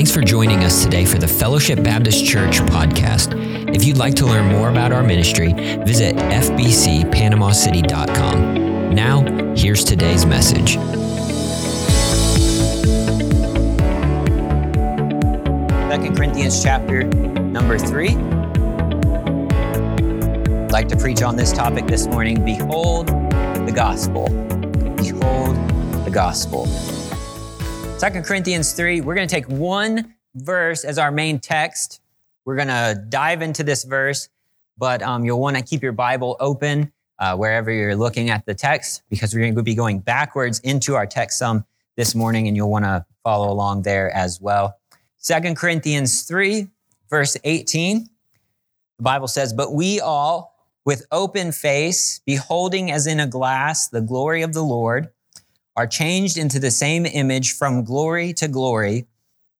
Thanks for joining us today for the Fellowship Baptist Church podcast. If you'd like to learn more about our ministry, visit fbcpanamacity.com. Now, here's today's message. Second Corinthians chapter number three. I'd like to preach on this topic this morning. Behold the gospel. Behold the gospel. Second Corinthians 3, we're going to take one verse as our main text. We're going to dive into this verse, but um, you'll want to keep your Bible open uh, wherever you're looking at the text because we're going to be going backwards into our text some this morning, and you'll want to follow along there as well. Second Corinthians 3, verse 18, the Bible says, But we all, with open face, beholding as in a glass the glory of the Lord, are changed into the same image from glory to glory,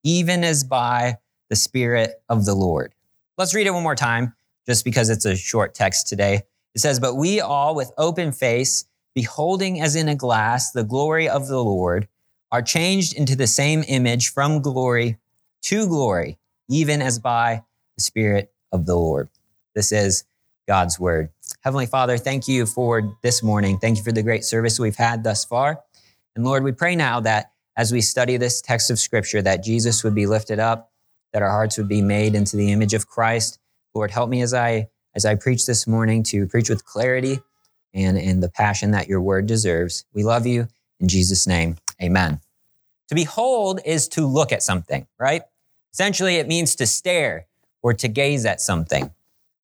even as by the Spirit of the Lord. Let's read it one more time, just because it's a short text today. It says, But we all, with open face, beholding as in a glass the glory of the Lord, are changed into the same image from glory to glory, even as by the Spirit of the Lord. This is God's word. Heavenly Father, thank you for this morning. Thank you for the great service we've had thus far. And Lord, we pray now that as we study this text of scripture, that Jesus would be lifted up, that our hearts would be made into the image of Christ. Lord, help me as I as I preach this morning to preach with clarity and in the passion that your word deserves. We love you in Jesus' name. Amen. To behold is to look at something, right? Essentially, it means to stare or to gaze at something.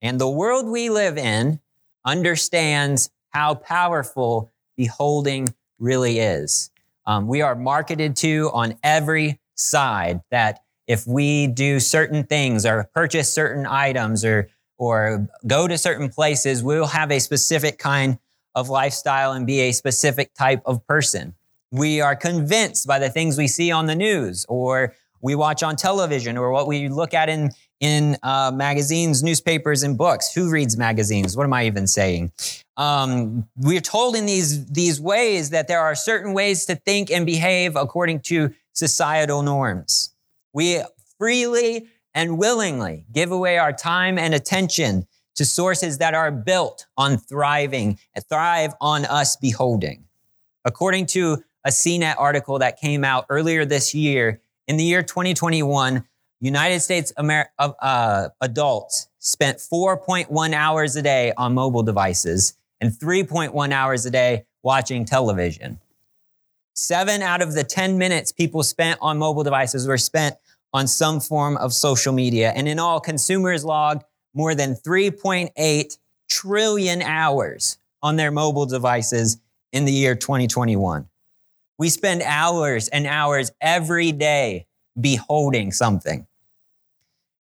And the world we live in understands how powerful beholding really is. Um, we are marketed to on every side that if we do certain things or purchase certain items or or go to certain places, we'll have a specific kind of lifestyle and be a specific type of person. We are convinced by the things we see on the news or we watch on television or what we look at in in uh, magazines, newspapers, and books. Who reads magazines? What am I even saying? Um, we're told in these these ways that there are certain ways to think and behave according to societal norms. We freely and willingly give away our time and attention to sources that are built on thriving thrive on us beholding. According to a CNET article that came out earlier this year, in the year 2021, United States Amer- uh, adults spent 4.1 hours a day on mobile devices and 3.1 hours a day watching television. Seven out of the 10 minutes people spent on mobile devices were spent on some form of social media. And in all, consumers logged more than 3.8 trillion hours on their mobile devices in the year 2021. We spend hours and hours every day beholding something.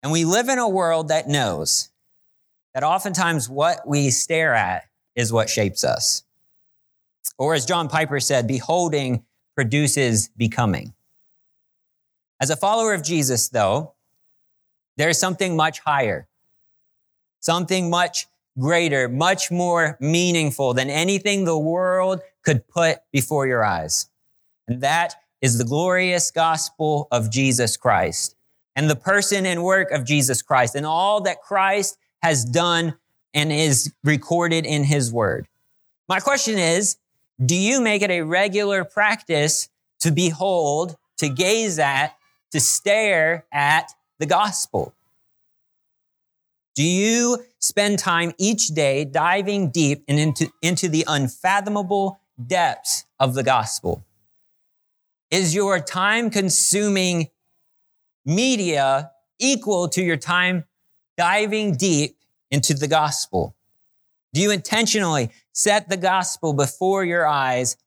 And we live in a world that knows that oftentimes what we stare at is what shapes us. Or as John Piper said, beholding produces becoming. As a follower of Jesus, though, there's something much higher, something much greater, much more meaningful than anything the world could put before your eyes. And that is the glorious gospel of Jesus Christ and the person and work of Jesus Christ and all that Christ has done and is recorded in his word. My question is, do you make it a regular practice to behold, to gaze at, to stare at the gospel? Do you spend time each day diving deep and into, into the unfathomable depths of the gospel? Is your time consuming media equal to your time diving deep into the gospel? Do you intentionally set the gospel before your eyes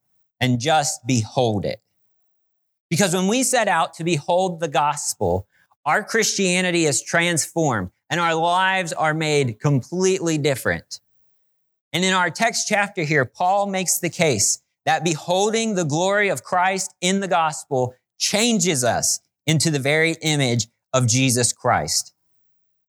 and just behold it? Because when we set out to behold the gospel, our Christianity is transformed and our lives are made completely different. And in our text chapter here, Paul makes the case that beholding the glory of Christ in the gospel changes us into the very image of Jesus Christ.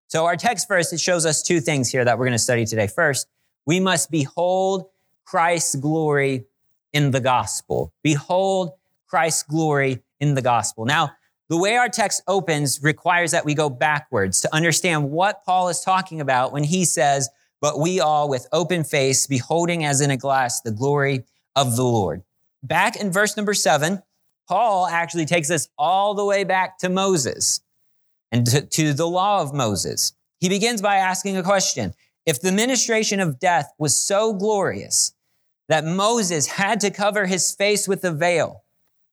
So our text verse, it shows us two things here that we're going to study today. First, we must behold Christ's glory in the gospel. Behold Christ's glory in the gospel. Now, the way our text opens requires that we go backwards to understand what Paul is talking about when he says, But we all with open face, beholding as in a glass the glory of the Lord. Back in verse number seven, Paul actually takes us all the way back to Moses and to, to the law of Moses. He begins by asking a question. If the ministration of death was so glorious that Moses had to cover his face with a veil,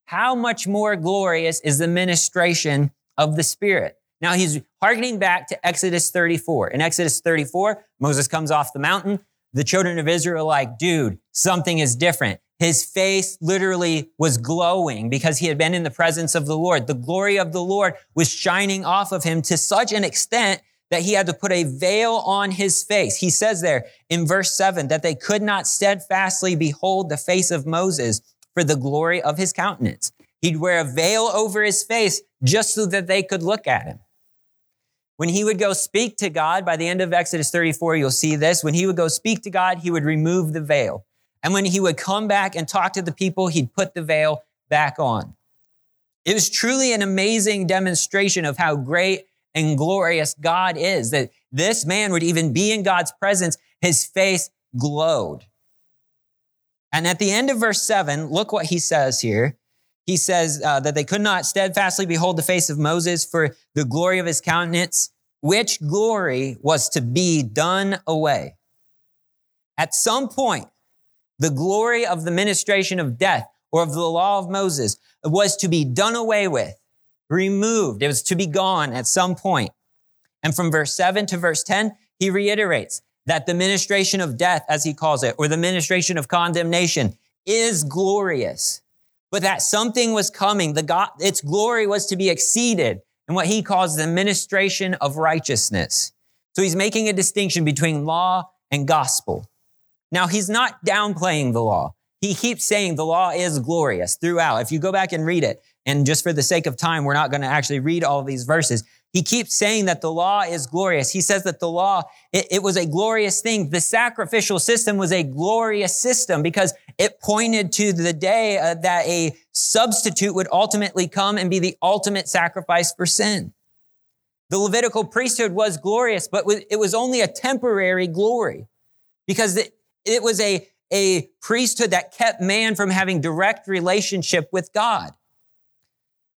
how much more glorious is the ministration of the Spirit? Now he's harkening back to Exodus 34. In Exodus 34, Moses comes off the mountain. The children of Israel are like, dude, something is different. His face literally was glowing because he had been in the presence of the Lord. The glory of the Lord was shining off of him to such an extent that he had to put a veil on his face. He says there in verse seven that they could not steadfastly behold the face of Moses for the glory of his countenance. He'd wear a veil over his face just so that they could look at him. When he would go speak to God, by the end of Exodus 34, you'll see this. When he would go speak to God, he would remove the veil. And when he would come back and talk to the people, he'd put the veil back on. It was truly an amazing demonstration of how great and glorious God is, that this man would even be in God's presence. His face glowed. And at the end of verse seven, look what he says here. He says uh, that they could not steadfastly behold the face of Moses for the glory of his countenance, which glory was to be done away. At some point, the glory of the ministration of death or of the law of Moses was to be done away with, removed. It was to be gone at some point. And from verse 7 to verse 10, he reiterates that the ministration of death, as he calls it, or the ministration of condemnation is glorious, but that something was coming. The God, its glory was to be exceeded in what he calls the ministration of righteousness. So he's making a distinction between law and gospel. Now, he's not downplaying the law. He keeps saying the law is glorious throughout. If you go back and read it, and just for the sake of time, we're not going to actually read all these verses. He keeps saying that the law is glorious. He says that the law, it, it, was a glorious thing. The sacrificial system was a glorious system because it pointed to the day uh, that a substitute would ultimately come and be the ultimate sacrifice for sin. The Levitical priesthood was glorious, but it was only a temporary glory because it, it was a, a priesthood that kept man from having direct relationship with God.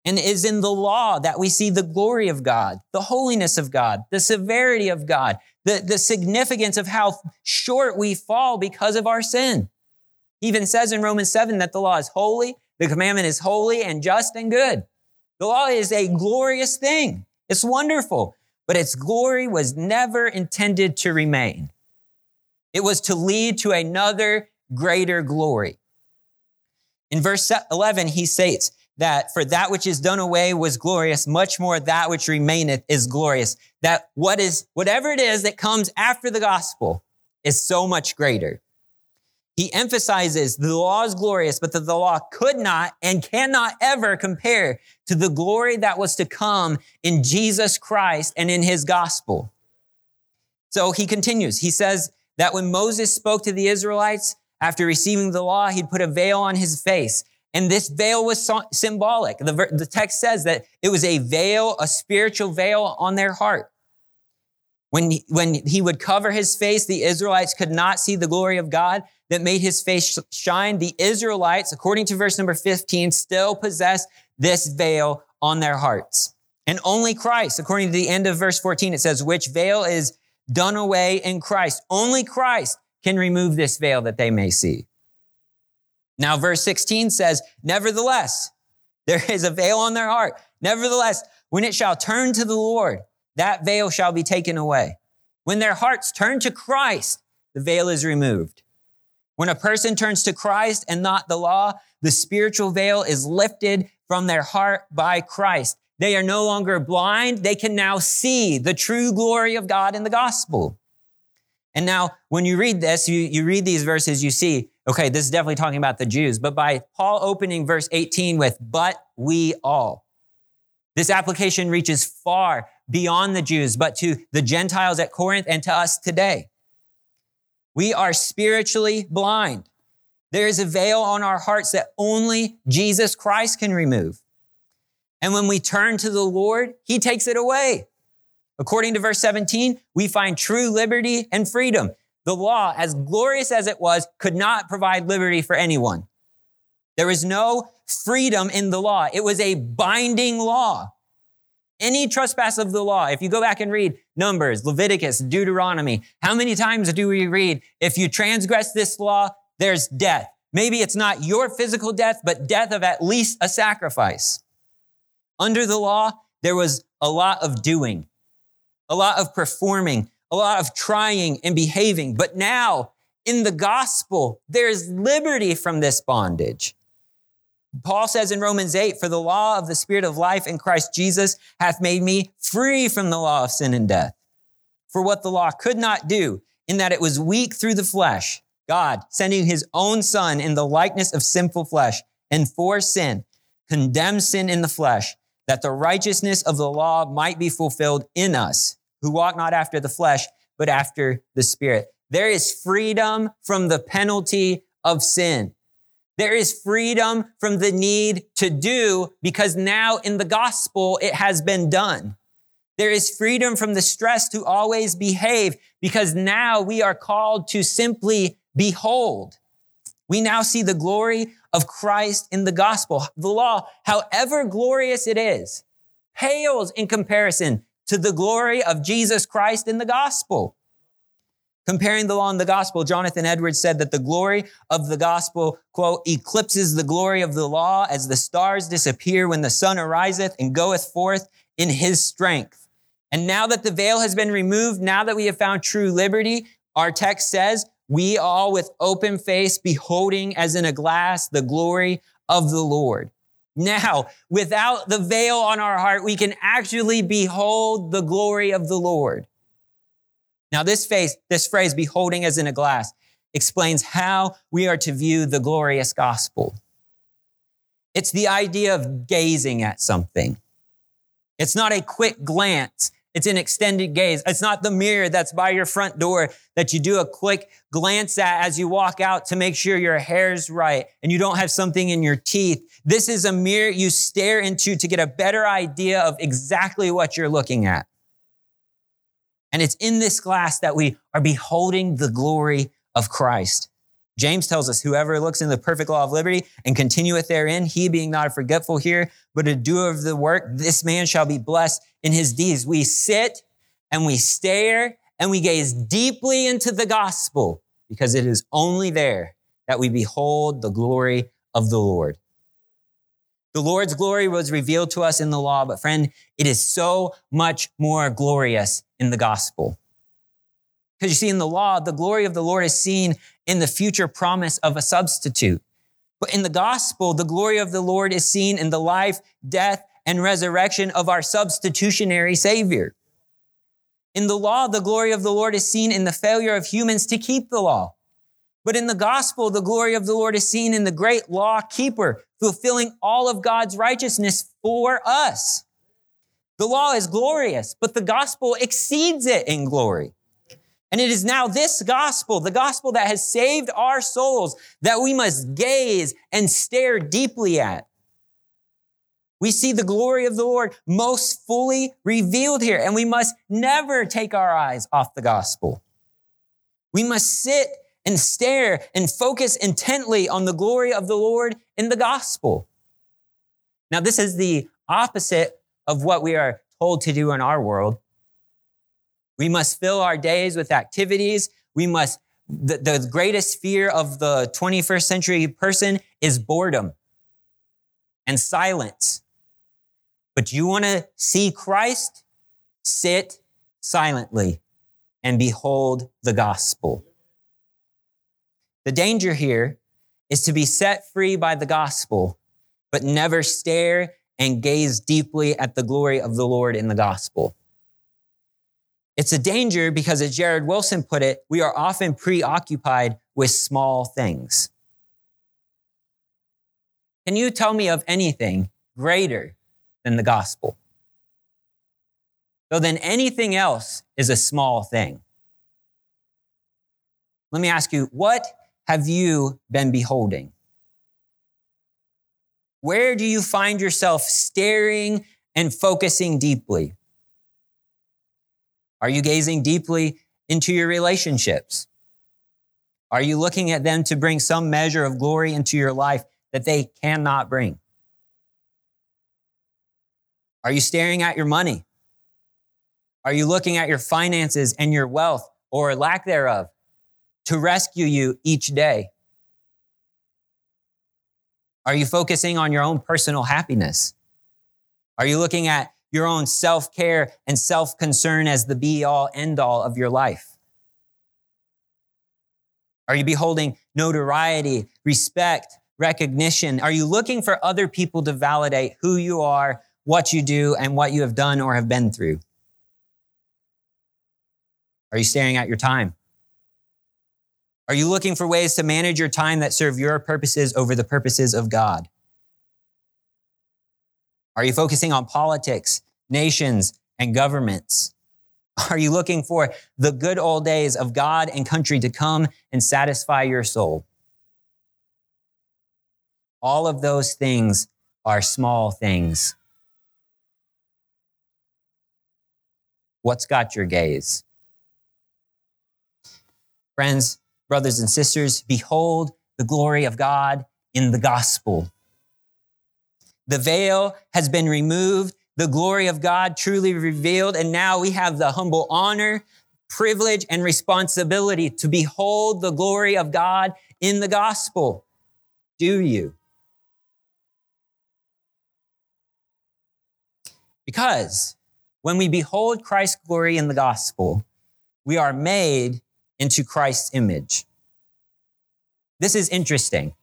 And it is in the law that we see the glory of God, the holiness of God, the severity of God, the, the significance of how short we fall because of our sin. He even says in Romans 7 that the law is holy, the commandment is holy and just and good. The law is a glorious thing. It's wonderful, but its glory was never intended to remain. It was to lead to another greater glory. In verse 11, he states that for that which is done away was glorious, much more that which remaineth is glorious. That what is, whatever it is that comes after the gospel is so much greater. He emphasizes the law is glorious, but that the law could not and cannot ever compare to the glory that was to come in Jesus Christ and in his gospel. So he continues. He says, that when Moses spoke to the Israelites after receiving the law, he'd put a veil on his face. And this veil was symbolic. The, the text says that it was a veil, a spiritual veil on their heart. When he, when he would cover his face, the Israelites could not see the glory of God that made his face shine. The Israelites, according to verse number 15, still possess this veil on their hearts. And only Christ, according to the end of verse 14, it says, which veil is done away in Christ. Only Christ can remove this veil that they may see. Now, verse 16 says, Nevertheless, there is a veil on their heart. Nevertheless, when it shall turn to the Lord, that veil shall be taken away. When their hearts turn to Christ, the veil is removed. When a person turns to Christ and not the law, the spiritual veil is lifted from their heart by Christ. They are no longer blind. They can now see the true glory of God in the gospel. And now, when you read this, you, you read these verses, you see, okay, this is definitely talking about the Jews. But by Paul opening verse 18 with, but we all, this application reaches far beyond the Jews, but to the Gentiles at Corinth and to us today. We are spiritually blind. There is a veil on our hearts that only Jesus Christ can remove. And when we turn to the Lord, he takes it away. According to verse 17, we find true liberty and freedom. The law, as glorious as it was, could not provide liberty for anyone. There was no freedom in the law. It was a binding law. Any trespass of the law, if you go back and read Numbers, Leviticus, Deuteronomy, how many times do we read, if you transgress this law, there's death? Maybe it's not your physical death, but death of at least a sacrifice. Under the law, there was a lot of doing, a lot of performing, a lot of trying and behaving. But now, in the gospel, there's liberty from this bondage. Paul says in Romans 8, for the law of the spirit of life in Christ Jesus hath made me free from the law of sin and death. For what the law could not do, in that it was weak through the flesh, God sending his own son in the likeness of sinful flesh and for sin, condemned sin in the flesh, that the righteousness of the law might be fulfilled in us, who walk not after the flesh, but after the spirit. There is freedom from the penalty of sin. There is freedom from the need to do because now in the gospel it has been done. There is freedom from the stress to always behave because now we are called to simply behold. We now see the glory of Christ in the gospel. The law, however glorious it is, pales in comparison to the glory of Jesus Christ in the gospel. Comparing the law and the gospel, Jonathan Edwards said that the glory of the gospel, quote, eclipses the glory of the law as the stars disappear when the sun ariseth and goeth forth in his strength. And now that the veil has been removed, now that we have found true liberty, our text says, we all with open face beholding as in a glass the glory of the Lord. Now, without the veil on our heart, we can actually behold the glory of the Lord. Now, this face, this phrase, beholding as in a glass, explains how we are to view the glorious gospel. It's the idea of gazing at something. It's not a quick glance. It's an extended gaze. It's not the mirror that's by your front door that you do a quick glance at as you walk out to make sure your hair's right and you don't have something in your teeth. This is a mirror you stare into to get a better idea of exactly what you're looking at. And it's in this glass that we are beholding the glory of Christ. James tells us, whoever looks in the perfect law of liberty and continueth therein, he being not a forgetful here, but a doer of the work, this man shall be blessed in his deeds. We sit and we stare and we gaze deeply into the gospel because it is only there that we behold the glory of the Lord. The Lord's glory was revealed to us in the law, but friend, it is so much more glorious in the gospel. Because you see, in the law, the glory of the Lord is seen in the future promise of a substitute. But in the gospel, the glory of the Lord is seen in the life, death, and resurrection of our substitutionary Savior. In the law, the glory of the Lord is seen in the failure of humans to keep the law. But in the gospel, the glory of the Lord is seen in the great law keeper, fulfilling all of God's righteousness for us. The law is glorious, but the gospel exceeds it in glory. And it is now this gospel, the gospel that has saved our souls, that we must gaze and stare deeply at. We see the glory of the Lord most fully revealed here, and we must never take our eyes off the gospel. We must sit and stare and focus intently on the glory of the Lord in the gospel. Now, this is the opposite of what we are told to do in our world. We must fill our days with activities. We must, the, the greatest fear of the 21st century person is boredom and silence. But you want to see Christ? Sit silently and behold the gospel. The danger here is to be set free by the gospel, but never stare and gaze deeply at the glory of the Lord in the gospel. It's a danger because, as Jared Wilson put it, we are often preoccupied with small things. Can you tell me of anything greater than the gospel? So then anything else is a small thing. Let me ask you, what have you been beholding? Where do you find yourself staring and focusing deeply? Are you gazing deeply into your relationships? Are you looking at them to bring some measure of glory into your life that they cannot bring? Are you staring at your money? Are you looking at your finances and your wealth or lack thereof to rescue you each day? Are you focusing on your own personal happiness? Are you looking at your own self care and self concern as the be all end all of your life? Are you beholding notoriety, respect, recognition? Are you looking for other people to validate who you are, what you do, and what you have done or have been through? Are you staring at your time? Are you looking for ways to manage your time that serve your purposes over the purposes of God? Are you focusing on politics, nations, and governments? Are you looking for the good old days of God and country to come and satisfy your soul? All of those things are small things. What's got your gaze? Friends, brothers and sisters, behold the glory of God in the gospel. The veil has been removed, the glory of God truly revealed, and now we have the humble honor, privilege, and responsibility to behold the glory of God in the gospel. Do you? Because when we behold Christ's glory in the gospel, we are made into Christ's image. This is interesting.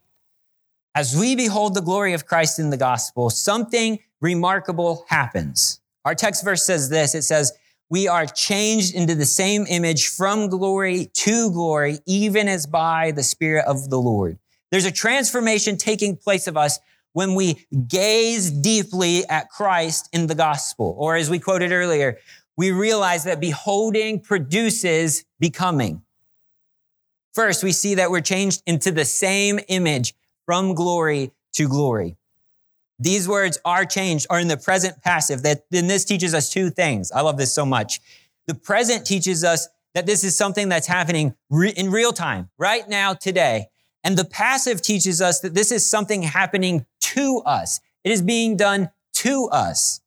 As we behold the glory of Christ in the gospel, something remarkable happens. Our text verse says this it says, We are changed into the same image from glory to glory, even as by the Spirit of the Lord. There's a transformation taking place of us when we gaze deeply at Christ in the gospel. Or as we quoted earlier, we realize that beholding produces becoming. First, we see that we're changed into the same image from glory to glory. These words are changed are in the present passive. That then this teaches us two things. I love this so much. The present teaches us that this is something that's happening re- in real time, right now, today. And the passive teaches us that this is something happening to us. It is being done to us.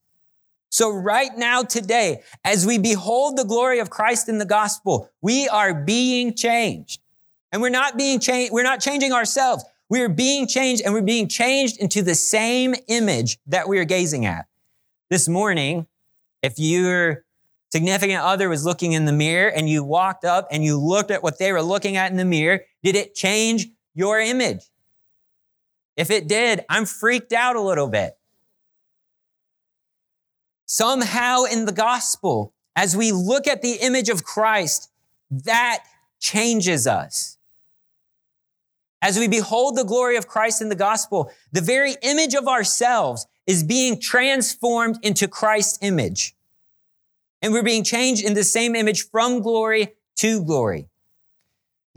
So right now, today, as we behold the glory of Christ in the gospel, we are being changed. And we're not being changed, we're not changing ourselves. We are being changed and we're being changed into the same image that we are gazing at. This morning, if your significant other was looking in the mirror and you walked up and you looked at what they were looking at in the mirror, did it change your image? If it did, I'm freaked out a little bit. Somehow in the gospel, as we look at the image of Christ, that changes us. As we behold the glory of Christ in the gospel, the very image of ourselves is being transformed into Christ's image. And we're being changed in the same image from glory to glory.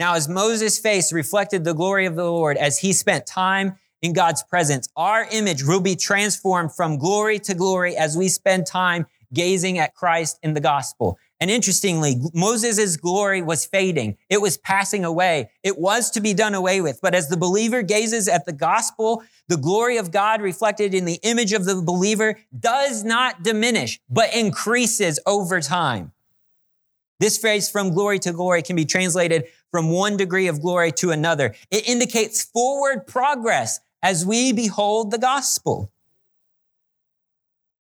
Now, as Moses' face reflected the glory of the Lord as he spent time in God's presence. Our image will be transformed from glory to glory as we spend time gazing at Christ in the gospel. And interestingly, Moses' glory was fading. It was passing away. It was to be done away with. But as the believer gazes at the gospel, the glory of God reflected in the image of the believer does not diminish, but increases over time. This phrase from glory to glory can be translated from one degree of glory to another. It indicates forward progress as we behold the gospel.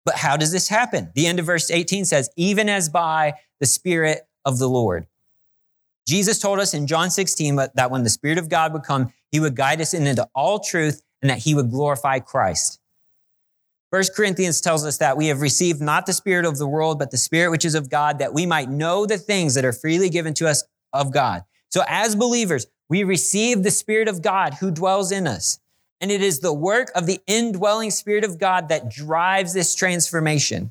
But how does this happen? The end of verse 18 says, even as by the Spirit of the Lord. Jesus told us in John 16 that when the Spirit of God would come, he would guide us into all truth and that he would glorify Christ. First Corinthians tells us that we have received not the Spirit of the world, but the Spirit which is of God, that we might know the things that are freely given to us of God. So as believers, we receive the Spirit of God who dwells in us. And it is the work of the indwelling Spirit of God that drives this transformation.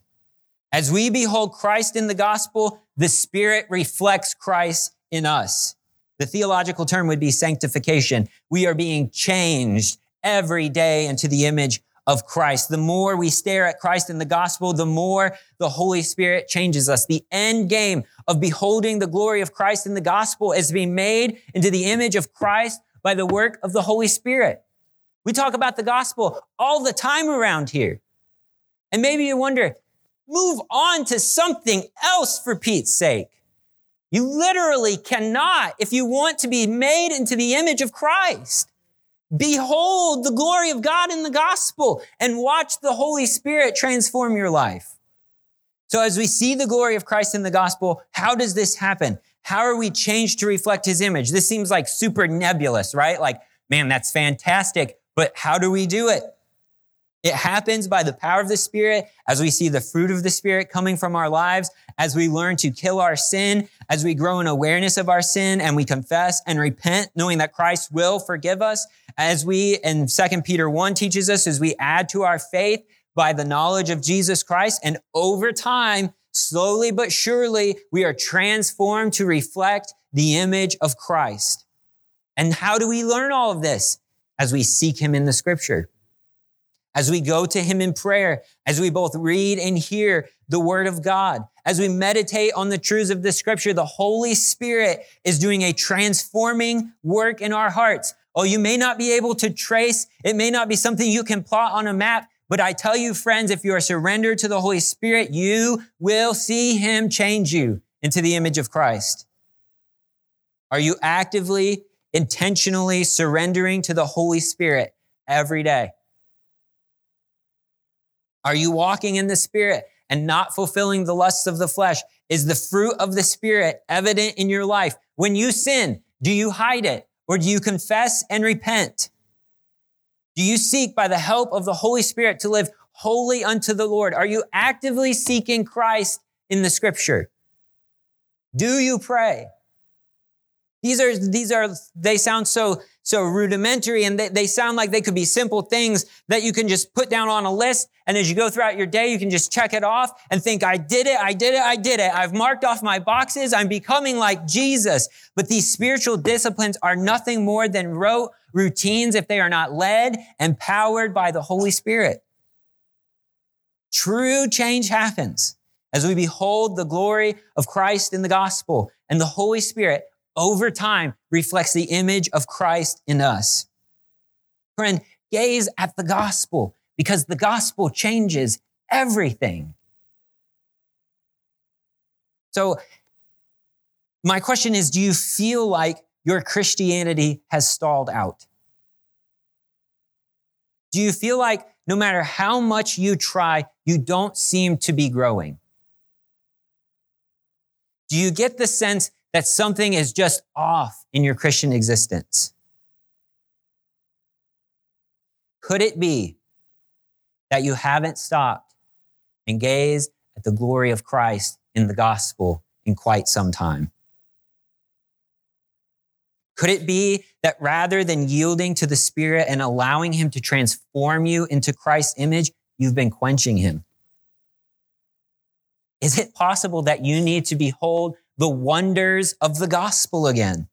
As we behold Christ in the gospel, the Spirit reflects Christ in us. The theological term would be sanctification. We are being changed every day into the image of Christ. The more we stare at Christ in the gospel, the more the Holy Spirit changes us. The end game of beholding the glory of Christ in the gospel is being made into the image of Christ by the work of the Holy Spirit. We talk about the gospel all the time around here. And maybe you wonder, move on to something else for Pete's sake. You literally cannot if you want to be made into the image of Christ. Behold the glory of God in the gospel and watch the Holy Spirit transform your life. So as we see the glory of Christ in the gospel, how does this happen? How are we changed to reflect his image? This seems like super nebulous, right? Like, man, that's fantastic. But how do we do it? It happens by the power of the Spirit as we see the fruit of the Spirit coming from our lives, as we learn to kill our sin, as we grow in awareness of our sin and we confess and repent, knowing that Christ will forgive us, as we, and 2 Peter 1 teaches us, as we add to our faith by the knowledge of Jesus Christ. And over time, slowly but surely, we are transformed to reflect the image of Christ. And how do we learn all of this? As we seek Him in the scripture as we go to him in prayer, as we both read and hear the word of God, as we meditate on the truths of the scripture, the Holy Spirit is doing a transforming work in our hearts. Oh, you may not be able to trace. It may not be something you can plot on a map, but I tell you, friends, if you are surrendered to the Holy Spirit, you will see him change you into the image of Christ. Are you actively, intentionally surrendering to the Holy Spirit every day? Are you walking in the Spirit and not fulfilling the lusts of the flesh? Is the fruit of the Spirit evident in your life? When you sin, do you hide it or do you confess and repent? Do you seek by the help of the Holy Spirit to live holy unto the Lord? Are you actively seeking Christ in the scripture? Do you pray? These are, these are, they sound so, so rudimentary and they, they sound like they could be simple things that you can just put down on a list. And as you go throughout your day, you can just check it off and think, I did it, I did it, I did it. I've marked off my boxes. I'm becoming like Jesus. But these spiritual disciplines are nothing more than rote routines if they are not led and powered by the Holy Spirit. True change happens as we behold the glory of Christ in the gospel and the Holy Spirit over time reflects the image of Christ in us. Friend, gaze at the gospel because the gospel changes everything. So, my question is Do you feel like your Christianity has stalled out? Do you feel like no matter how much you try, you don't seem to be growing? Do you get the sense that something is just off in your Christian existence? Could it be that you haven't stopped and gazed at the glory of Christ in the gospel in quite some time? Could it be that rather than yielding to the Spirit and allowing Him to transform you into Christ's image, you've been quenching Him? Is it possible that you need to behold the wonders of the gospel again.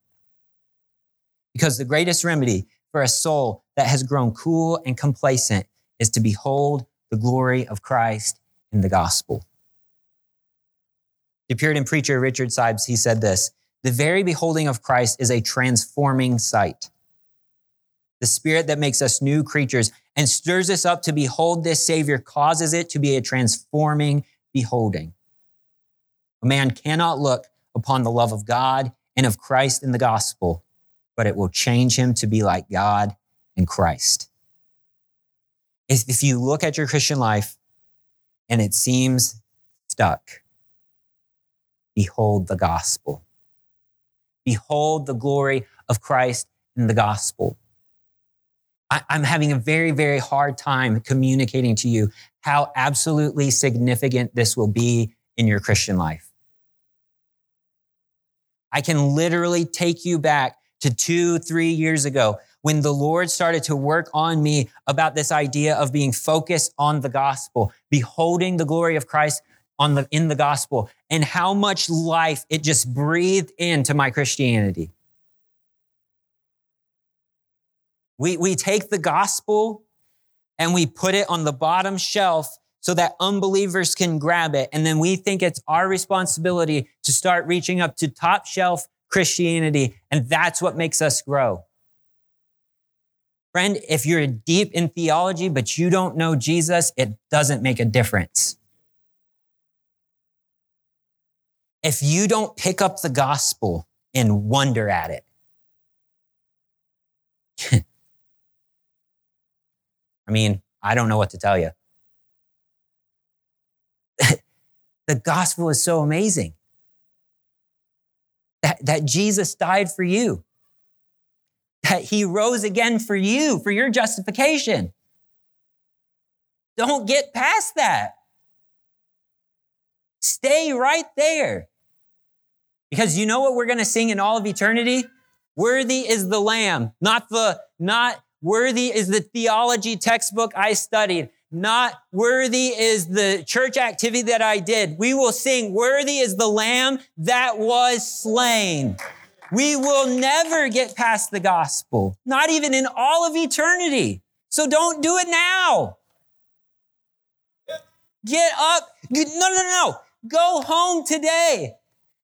Because the greatest remedy for a soul that has grown cool and complacent is to behold the glory of Christ in the gospel. The Puritan preacher Richard Sibbes, he said this, the very beholding of Christ is a transforming sight. The spirit that makes us new creatures and stirs us up to behold this Savior causes it to be a transforming beholding. A man cannot look upon the love of God and of Christ in the gospel, but it will change him to be like God and Christ. If you look at your Christian life and it seems stuck, behold the gospel. Behold the glory of Christ in the gospel. I, am having a very, very hard time communicating to you how absolutely significant this will be in your Christian life. I can literally take you back to two, three years ago when the Lord started to work on me about this idea of being focused on the gospel, beholding the glory of Christ on the, in the gospel, and how much life it just breathed into my Christianity. We, we take the gospel and we put it on the bottom shelf so that unbelievers can grab it. And then we think it's our responsibility to start reaching up to top shelf Christianity. And that's what makes us grow. Friend, if you're deep in theology, but you don't know Jesus, it doesn't make a difference. If you don't pick up the gospel and wonder at it, I mean, I don't know what to tell you. The gospel is so amazing that, that Jesus died for you, that he rose again for you, for your justification. Don't get past that. Stay right there. Because you know what we're going to sing in all of eternity? Worthy is the lamb, not the, not worthy is the theology textbook I studied. Not worthy is the church activity that I did. We will sing, worthy is the lamb that was slain. We will never get past the gospel, not even in all of eternity. So don't do it now. Get up. No, no, no. Go home today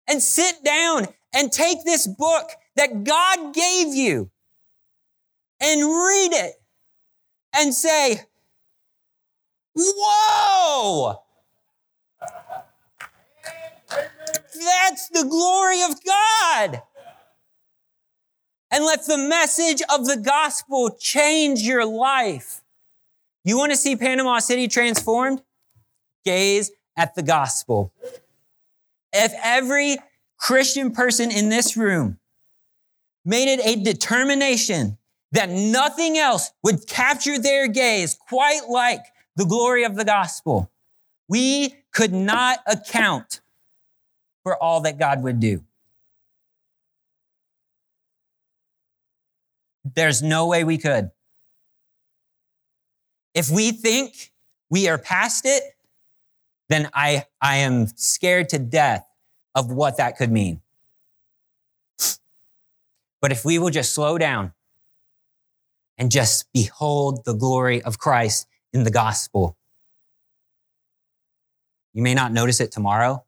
and sit down and take this book that God gave you and read it and say, Whoa! That's the glory of God. And let the message of the gospel change your life. You want to see Panama City transformed? Gaze at the gospel. If every Christian person in this room made it a determination that nothing else would capture their gaze quite like the glory of the gospel, we could not account for all that God would do. There's no way we could. If we think we are past it, then I, I am scared to death of what that could mean. But if we will just slow down and just behold the glory of Christ in the gospel. You may not notice it tomorrow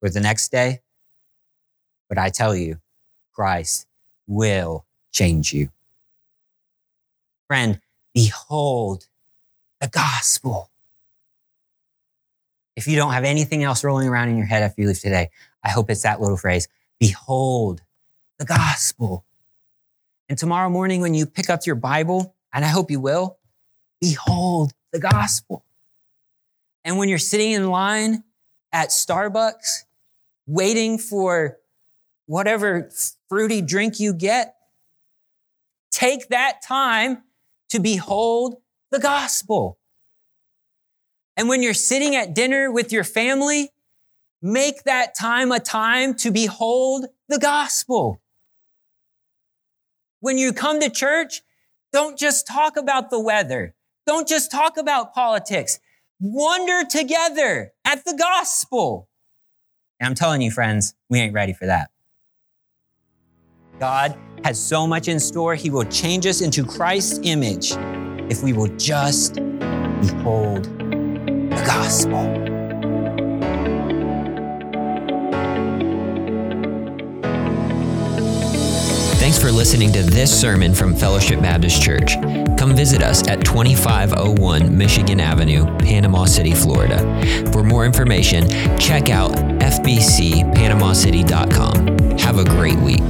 or the next day, but I tell you, Christ will change you. Friend, behold the gospel. If you don't have anything else rolling around in your head after you leave today, I hope it's that little phrase Behold the gospel. And tomorrow morning, when you pick up your Bible, and I hope you will, behold the gospel. And when you're sitting in line at Starbucks, waiting for whatever fruity drink you get, take that time to behold the gospel. And when you're sitting at dinner with your family, make that time a time to behold the gospel. When you come to church, don't just talk about the weather. Don't just talk about politics. Wonder together at the gospel. And I'm telling you, friends, we ain't ready for that. God has so much in store. He will change us into Christ's image if we will just behold the gospel. Thanks for listening to this sermon from Fellowship Baptist Church. Come visit us at 2501 Michigan Avenue, Panama City, Florida. For more information, check out fbcpanamacity.com. Have a great week.